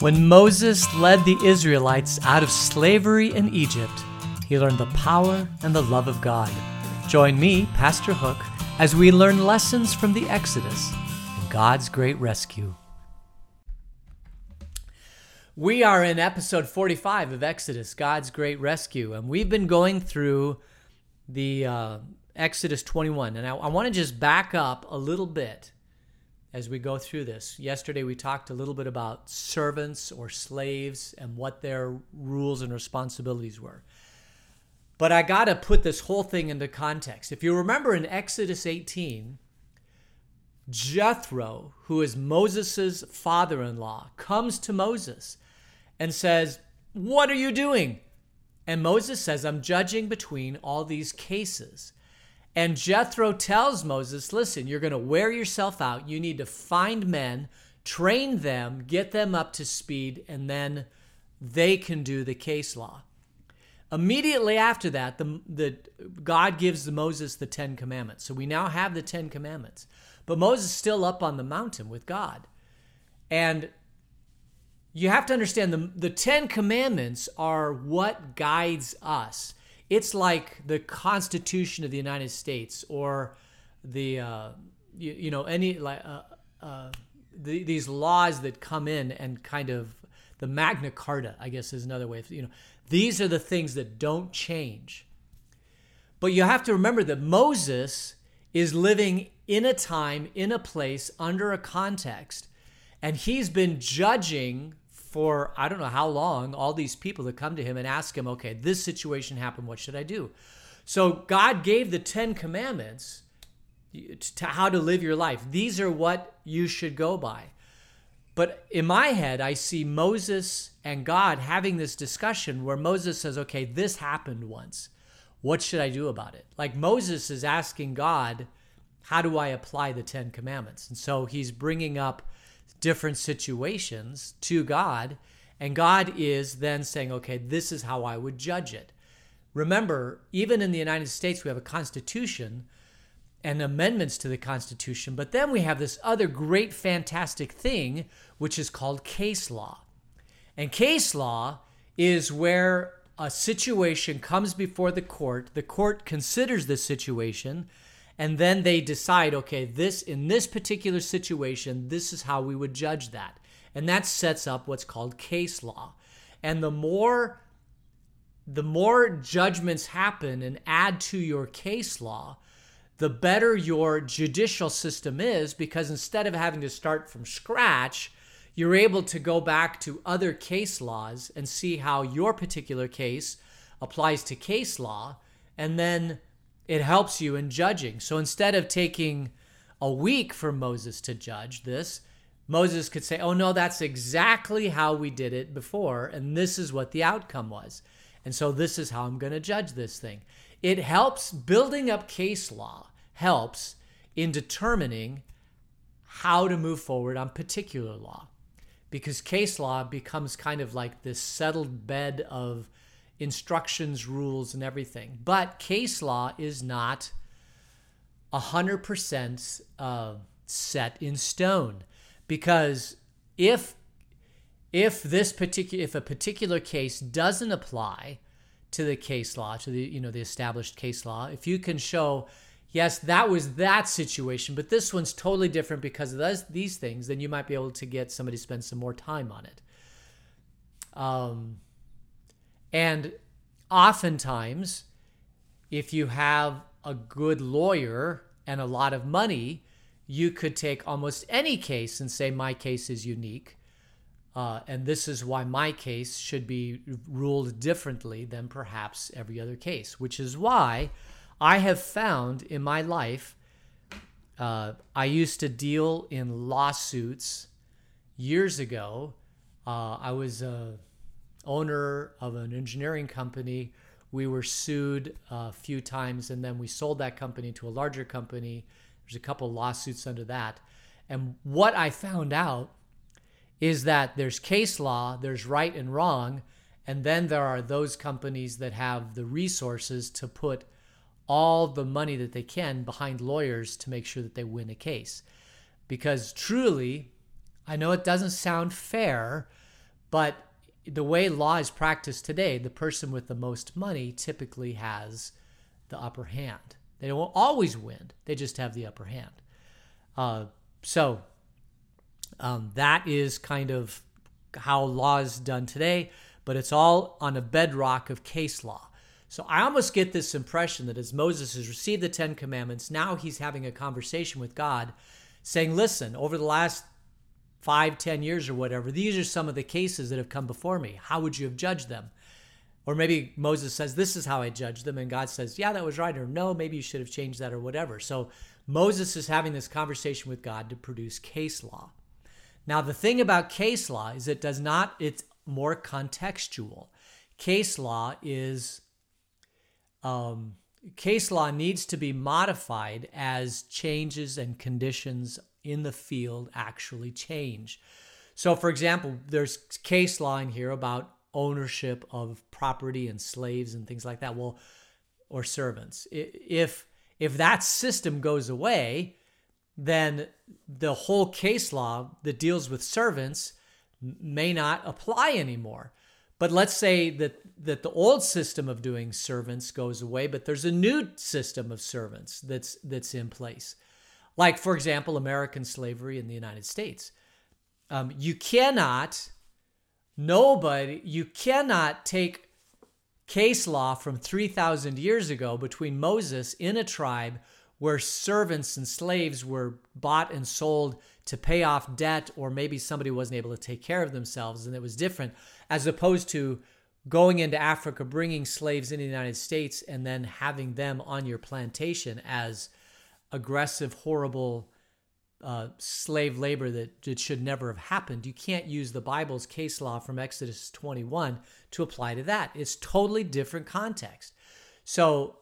When Moses led the Israelites out of slavery in Egypt, he learned the power and the love of God. Join me, Pastor Hook, as we learn lessons from the Exodus and God's great rescue. We are in episode 45 of Exodus, God's Great Rescue, and we've been going through the uh, Exodus 21. And I, I want to just back up a little bit as we go through this. Yesterday, we talked a little bit about servants or slaves and what their rules and responsibilities were. But I got to put this whole thing into context. If you remember in Exodus 18, Jethro, who is Moses' father in law, comes to Moses and says, What are you doing? And Moses says, I'm judging between all these cases. And Jethro tells Moses, Listen, you're going to wear yourself out. You need to find men, train them, get them up to speed, and then they can do the case law. Immediately after that, the, the, God gives Moses the Ten Commandments. So we now have the Ten Commandments. But Moses is still up on the mountain with God. And you have to understand the, the Ten Commandments are what guides us. It's like the Constitution of the United States or the, uh, you, you, know, any, like, uh, uh, the, these laws that come in and kind of the Magna Carta, I guess is another way of, you know, these are the things that don't change. But you have to remember that Moses is living in a time, in a place, under a context, and he's been judging for I don't know how long all these people that come to him and ask him, okay, this situation happened, what should I do? So God gave the Ten Commandments to how to live your life. These are what you should go by. But in my head, I see Moses and God having this discussion where Moses says, okay, this happened once. What should I do about it? Like Moses is asking God, how do I apply the Ten Commandments? And so he's bringing up different situations to God. And God is then saying, okay, this is how I would judge it. Remember, even in the United States, we have a constitution and amendments to the Constitution, but then we have this other great, fantastic thing, which is called case law. And case law is where a situation comes before the court, the court considers the situation, and then they decide okay this in this particular situation this is how we would judge that. And that sets up what's called case law. And the more the more judgments happen and add to your case law the better your judicial system is because instead of having to start from scratch you're able to go back to other case laws and see how your particular case applies to case law. And then it helps you in judging. So instead of taking a week for Moses to judge this, Moses could say, Oh, no, that's exactly how we did it before, and this is what the outcome was. And so this is how I'm going to judge this thing. It helps building up case law, helps in determining how to move forward on particular law. Because case law becomes kind of like this settled bed of instructions, rules, and everything. But case law is not 100% uh, set in stone because if if this particular if a particular case doesn't apply to the case law to the you know the established case law if you can show yes that was that situation but this one's totally different because of those, these things then you might be able to get somebody to spend some more time on it um, and oftentimes, if you have a good lawyer and a lot of money, you could take almost any case and say, My case is unique. Uh, and this is why my case should be ruled differently than perhaps every other case, which is why I have found in my life, uh, I used to deal in lawsuits years ago. Uh, I was a owner of an engineering company. We were sued a few times and then we sold that company to a larger company. There's a couple lawsuits under that. And what I found out is that there's case law, there's right and wrong, and then there are those companies that have the resources to put all the money that they can behind lawyers to make sure that they win a case. Because truly, I know it doesn't sound fair, But the way law is practiced today, the person with the most money typically has the upper hand. They don't always win, they just have the upper hand. Uh, so um, that is kind of how law is done today, but it's all on a bedrock of case law. So I almost get this impression that as Moses has received the Ten Commandments, now he's having a conversation with God, saying, Listen, over the last five, ten years or whatever, these are some of the cases that have come before me. How would you have judged them? Or maybe Moses says, This is how I judged them. And God says, Yeah, that was right. Or no, maybe you should have changed that or whatever. So Moses is having this conversation with God to produce case law. Now, the thing about case law is it does not, it's more contextual. Case law is, um, case law needs to be modified as changes and conditions in the field actually change. So, for example, there's case law in here about ownership of property and slaves and things like that. Well, or servants. If if that system goes away, then the whole case law that deals with servants may not apply anymore. But let's say that that the old system of doing servants goes away, but there's a new system of servants that's that's in place. Like for example, American slavery in the United States. Um, you cannot, nobody, you cannot take case law from 3,000 years ago between Moses in a tribe where servants and slaves were bought and sold to pay off debt, or maybe somebody wasn't able to take care of themselves and it was different, as opposed to going into Africa, bringing slaves into the United States, and then having them on your plantation as aggressive, horrible uh, slave labor that, that should never have happened. You can't use the Bible's case law from Exodus 21 to apply to that. It's totally different context. So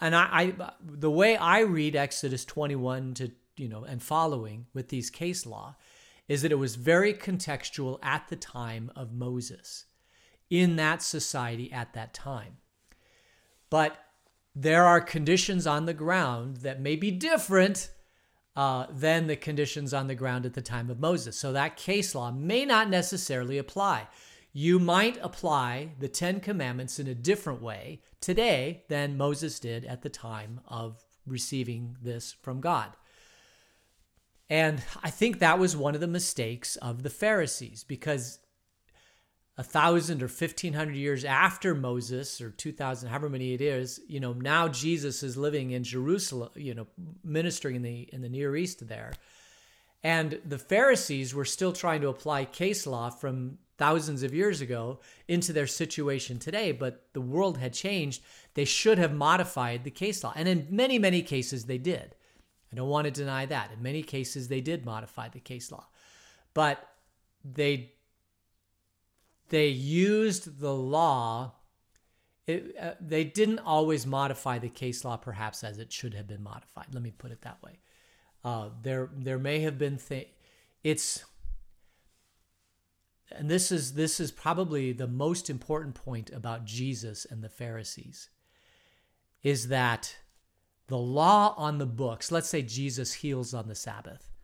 and I, I the way I read Exodus 21 to you know and following with these case law is that it was very contextual at the time of Moses in that society at that time. But there are conditions on the ground that may be different uh, than the conditions on the ground at the time of Moses. So that case law may not necessarily apply you might apply the Ten Commandments in a different way today than Moses did at the time of receiving this from God. And I think that was one of the mistakes of the Pharisees because a thousand or fifteen hundred years after Moses or two thousand, however many it is, you know, now Jesus is living in Jerusalem, you know, ministering in the in the Near East there. And the Pharisees were still trying to apply case law from thousands of years ago into their situation today, but the world had changed. They should have modified the case law. And in many, many cases, they did. I don't want to deny that. In many cases, they did modify the case law. But they they used the law it, uh, they didn't always modify the case law perhaps as it should have been modified let me put it that way uh, there there may have been th- it's and this is this is probably the most important point about Jesus and the Pharisees is that the law on the books, let's say Jesus heals on the Sabbath.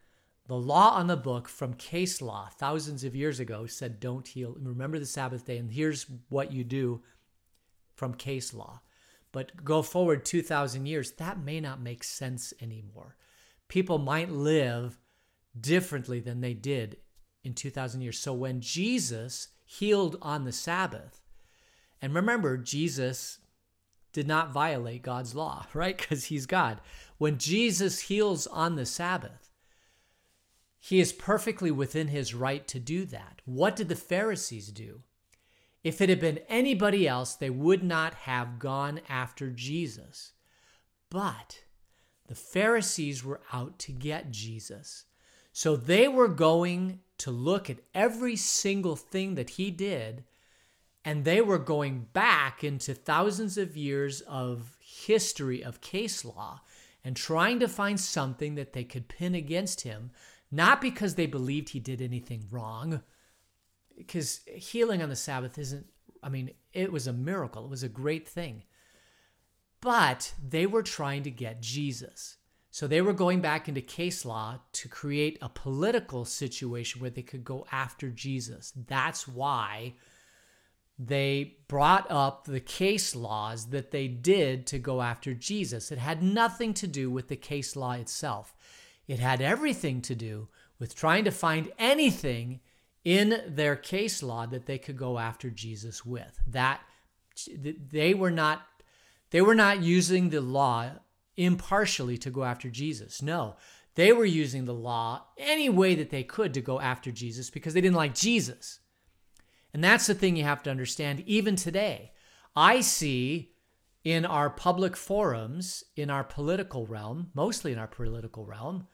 The law on the book from case law thousands of years ago said don't heal. Remember the Sabbath day and here's what you do from case law. But go forward 2000 years, that may not make sense anymore. People might live differently than they did in 2,000 years. So when Jesus healed on the Sabbath, and remember, Jesus did not violate God's law, right? Because he's God. When Jesus heals on the Sabbath, he is perfectly within his right to do that. What did the Pharisees do? If it had been anybody else, they would not have gone after Jesus. But the Pharisees were out to get Jesus. So they were going to look at every single thing that he did, and they were going back into thousands of years of history of case law and trying to find something that they could pin against him, not because they believed he did anything wrong, because healing on the Sabbath isn't, I mean, it was a miracle, it was a great thing. But they were trying to get Jesus. So they were going back into case law to create a political situation where they could go after Jesus. That's why they brought up the case laws that they did to go after Jesus. It had nothing to do with the case law itself, it had everything to do with trying to find anything in their case law that they could go after Jesus with. That they were not they were not using the law impartially to go after Jesus. No, they were using the law any way that they could to go after Jesus because they didn't like Jesus. And that's the thing you have to understand even today. I see in our public forums, in our political realm, mostly in our political realm,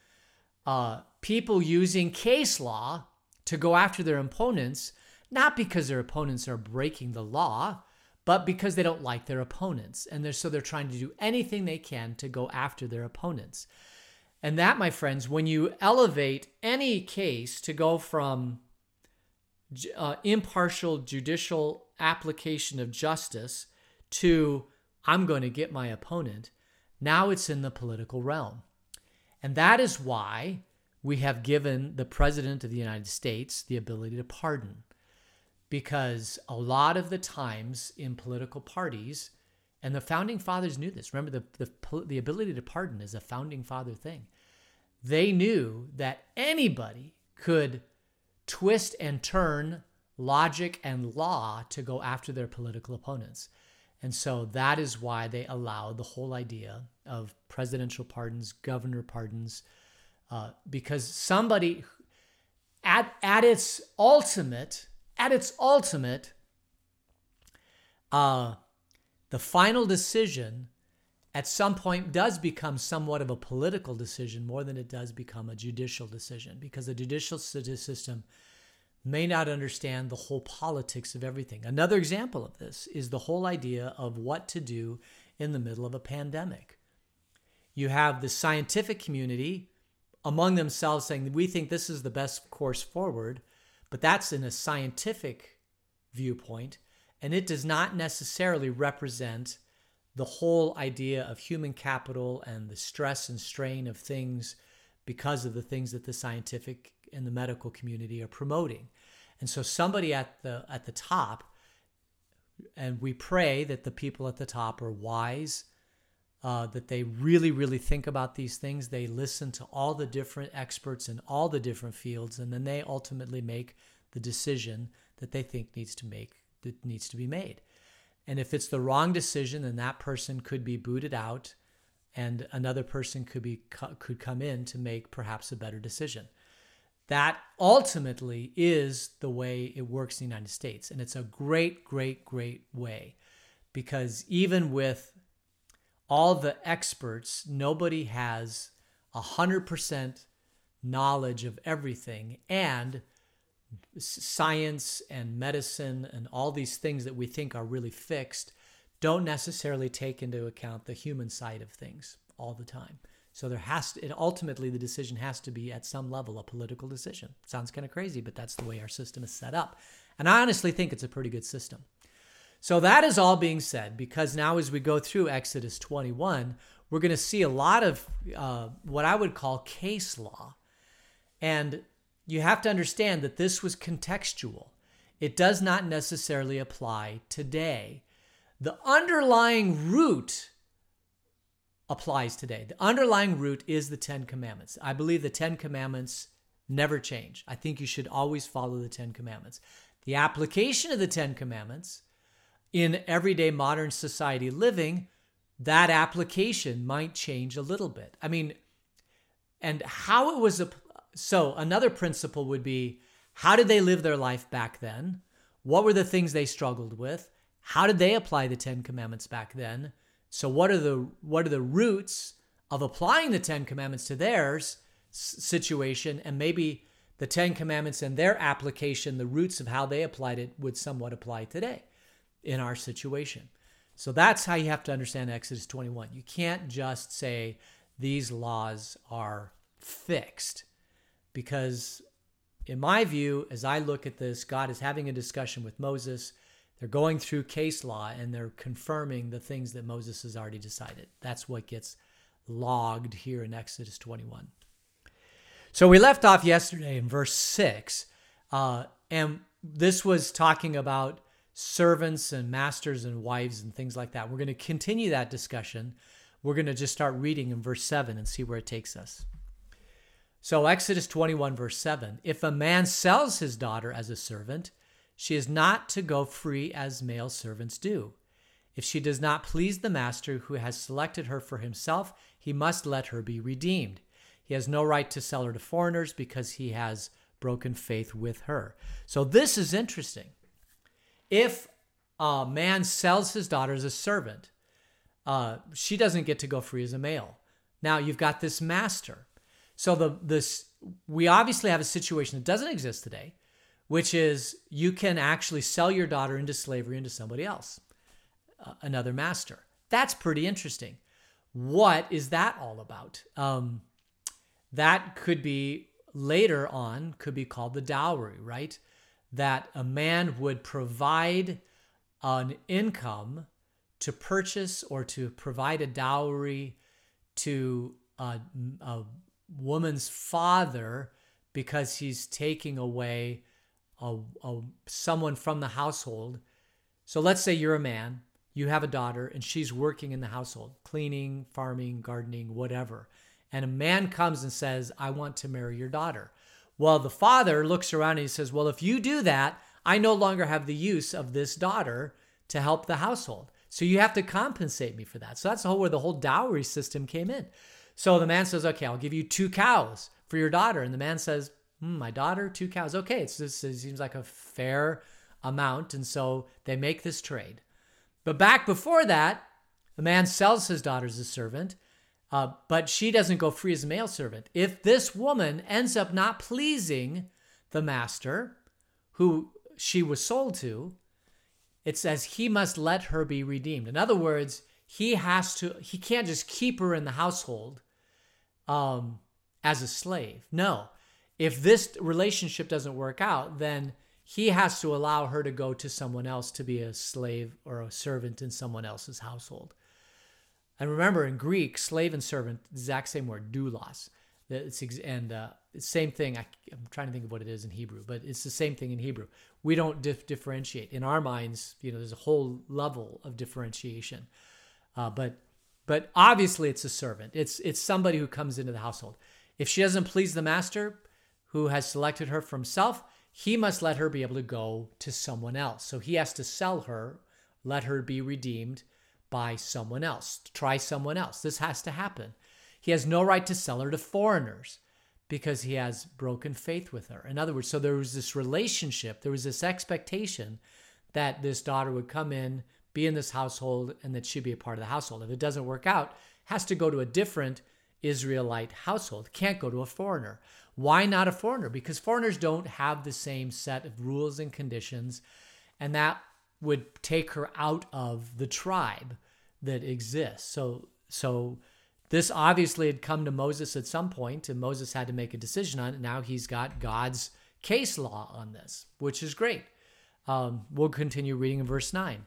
uh, people using case law to go after their opponents, not because their opponents are breaking the law, but because they don't like their opponents. And they're, so they're trying to do anything they can to go after their opponents. And that, my friends, when you elevate any case to go from uh, impartial judicial application of justice to I'm going to get my opponent, now it's in the political realm. And that is why we have given the President of the United States the ability to pardon. Because a lot of the times in political parties, and the founding fathers knew this. Remember, the, the, the ability to pardon is a founding father thing. They knew that anybody could twist and turn logic and law to go after their political opponents. And so that is why they allow the whole idea of presidential pardons, governor pardons, uh, because somebody at, at its ultimate, at its ultimate, uh, the final decision at some point does become somewhat of a political decision more than it does become a judicial decision because the judicial system may not understand the whole politics of everything. Another example of this is the whole idea of what to do in the middle of a pandemic. You have the scientific community among themselves saying, we think this is the best course forward, but that's in a scientific viewpoint, and it does not necessarily represent the whole idea of human capital and the stress and strain of things because of the things that the scientific and the medical community are promoting. And so somebody at the at the top and we pray that the people at the top are wise uh, that they really really think about these things they listen to all the different experts in all the different fields and then they ultimately make the decision that they think needs to make that needs to be made and if it's the wrong decision, then that person could be booted out and another person could be could come in to make perhaps a better decision. That ultimately is the way it works in the United States. And it's a great, great, great way because even with all the experts, nobody has 100% knowledge of everything. And science and medicine and all these things that we think are really fixed don't necessarily take into account the human side of things all the time. So there has to, ultimately the decision has to be at some level a political decision. Sounds kind of crazy, but that's the way our system is set up. And I honestly think it's a pretty good system. So that is all being said because now as we go through Exodus 21, we're going to see a lot of uh, what I would call case law. And you have to understand that this was contextual. It does not necessarily apply today. The underlying root applies today. The underlying root is the Ten Commandments. I believe the Ten Commandments never change. I think you should always follow the Ten Commandments. The application of the Ten Commandments in everyday modern society living, that application might change a little bit. I mean, and how it was so, another principle would be how did they live their life back then? What were the things they struggled with? How did they apply the 10 commandments back then? So what are the what are the roots of applying the 10 commandments to theirs situation and maybe the 10 commandments and their application, the roots of how they applied it would somewhat apply today in our situation. So that's how you have to understand Exodus 21. You can't just say these laws are fixed because in my view, as I look at this, God is having a discussion with Moses. They're going through case law and they're confirming the things that Moses has already decided. That's what gets logged here in Exodus 21. So we left off yesterday in verse 6, uh, and this was talking about servants and masters and wives and things like that. We're going to continue that discussion. We're going to just start reading in verse 7 and see where it takes us. So, Exodus 21, verse 7 If a man sells his daughter as a servant, she is not to go free as male servants do. If she does not please the master who has selected her for himself, he must let her be redeemed. He has no right to sell her to foreigners because he has broken faith with her. So, this is interesting. If a man sells his daughter as a servant, uh, she doesn't get to go free as a male. Now you've got this master. So the this we obviously have a situation that doesn't exist today, which is you can actually sell your daughter into slavery into somebody else, uh, another master. That's pretty interesting. What is that all about? Um, that could be later on could be called the dowry, right? that a man would provide an income to purchase or to provide a dowry to a, a woman's father because he's taking away a, a, someone from the household. So let's say you're a man, you have a daughter, and she's working in the household, cleaning, farming, gardening, whatever. And a man comes and says, I want to marry your daughter. Well, the father looks around and he says, Well, if you do that, I no longer have the use of this daughter to help the household. So you have to compensate me for that. So that's the whole where the whole dowry system came in. So the man says, Okay, I'll give you two cows for your daughter. And the man says, hmm, My daughter, two cows. Okay, it's just, it seems like a fair amount. And so they make this trade. But back before that, the man sells his daughter as a servant uh, but she doesn't go free as a male servant. If this woman ends up not pleasing the master who she was sold to, it says he must let her be redeemed. In other words, he has to, he can't just keep her in the household um, as a slave. No. If this relationship doesn't work out, then he has to allow her to go to someone else to be a slave or a servant in someone else's household. And remember, in Greek, slave and servant, exact same word, doulos. It's and uh, same thing. I, am trying to think of what it is in Hebrew, but it's the same thing in Hebrew. We don't dif- differentiate in our minds. You know, there's a whole level of differentiation, uh, but but obviously it's a servant. It's it's somebody who comes into the household. If she doesn't please the master, who has selected her for himself, he must let her be able to go to someone else. So he has to sell her, let her be redeemed, by someone else. Try someone else. This has to happen. He has no right to sell her to foreigners because he has broken faith with her. In other words, so there was this relationship, there was this expectation that this daughter would come in, be in this household, and that she'd be a part of the household. If it doesn't work out, has to go to a different Israelite household. Can't go to a foreigner. Why not a foreigner? Because foreigners don't have the same set of rules and conditions, and that would take her out of the tribe that exists. So so this obviously had come to Moses at some point, and Moses had to make a decision on it. Now he's got God's case law on this, which is great. Um, we'll continue reading in verse nine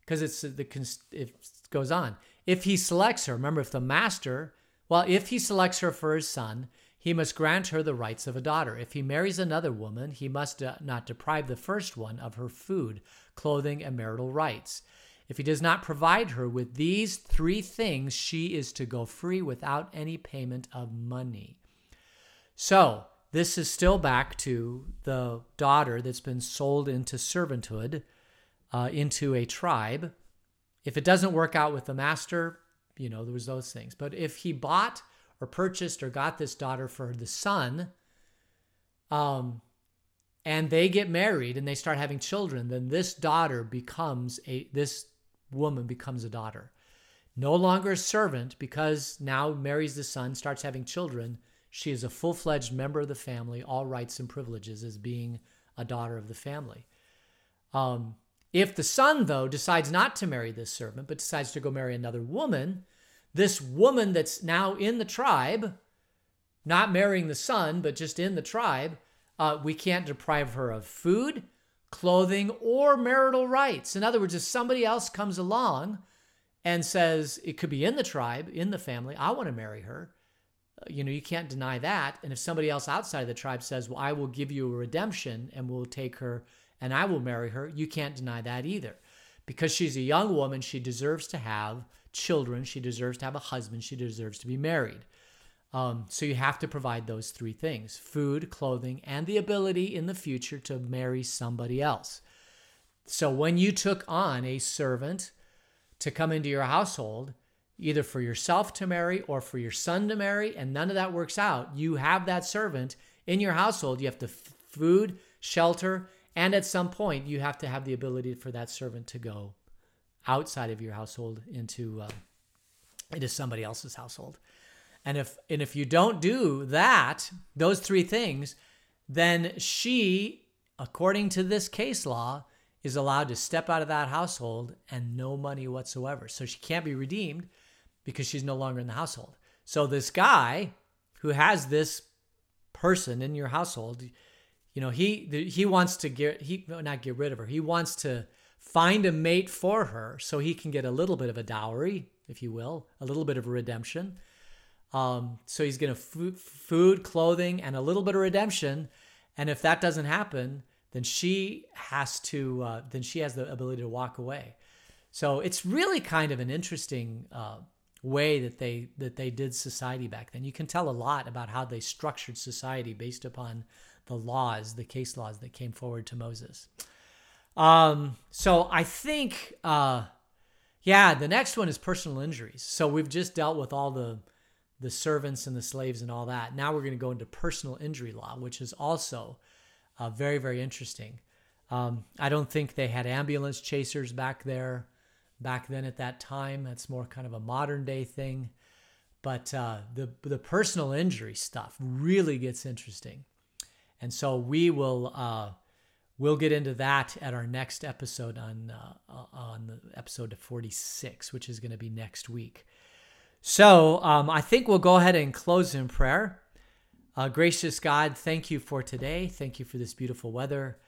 because it's the it goes on. If he selects her, remember, if the master, well, if he selects her for his son, he must grant her the rights of a daughter. If he marries another woman, he must not deprive the first one of her food, clothing, and marital rights. If he does not provide her with these three things, she is to go free without any payment of money. So, this is still back to the daughter that's been sold into servanthood, uh, into a tribe. If it doesn't work out with the master, you know, there was those things. But if he bought or purchased or got this daughter for the son, um, and they get married and they start having children, then this daughter becomes a this woman becomes a daughter. No longer a servant because now marries the son, starts having children. She is a full-fledged member of the family, all rights and privileges as being a daughter of the family. Um, if the son, though, decides not to marry this servant, but decides to go marry another woman, this woman that's now in the tribe, not marrying the son, but just in the tribe, uh, we can't deprive her of food, clothing, or marital rights. In other words, if somebody else comes along and says it could be in the tribe, in the family, I want to marry her. Uh, you know, you can't deny that. And if somebody else outside of the tribe says, Well, I will give you a redemption and we'll take her and I will marry her, you can't deny that either. Because she's a young woman, she deserves to have children, she deserves to have a husband, she deserves to be married. Um, so you have to provide those three things food, clothing, and the ability in the future to marry somebody else. So when you took on a servant, to come into your household, either for yourself to marry or for your son to marry, and none of that works out, you have that servant in your household. You have to f- food, shelter, and at some point, you have to have the ability for that servant to go outside of your household into uh, into somebody else's household. And if and if you don't do that, those three things, then she, according to this case law, is allowed to step out of that household and no money whatsoever. So she can't be redeemed because she's no longer in the household. So this guy who has this person in your household, you know, he he wants to get he not get rid of her. He wants to find a mate for her so he can get a little bit of a dowry, if you will, a little bit of redemption. Um, so he's going to food, food, clothing, and a little bit of redemption. And if that doesn't happen, then she has to uh, then she has the ability to walk away. So it's really kind of an interesting uh, way that they that they did society back then. You can tell a lot about how they structured society based upon the laws, the case laws that came forward to Moses. Um, so I think, uh, yeah, the next one is personal injuries. So we've just dealt with all the the servants and the slaves and all that. Now we're going to go into personal injury law, which is also uh, very, very interesting. Um, I don't think they had ambulance chasers back there, back then at that time. That's more kind of a modern day thing. But uh, the the personal injury stuff really gets interesting, and so we will uh, we'll get into that at our next episode on uh, on the episode 46, which is going to be next week. So um, I think we'll go ahead and close in prayer. Uh, gracious God, thank you for today. Thank you for this beautiful weather.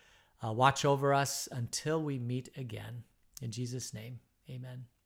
Uh, watch over us until we meet again. In Jesus' name, amen.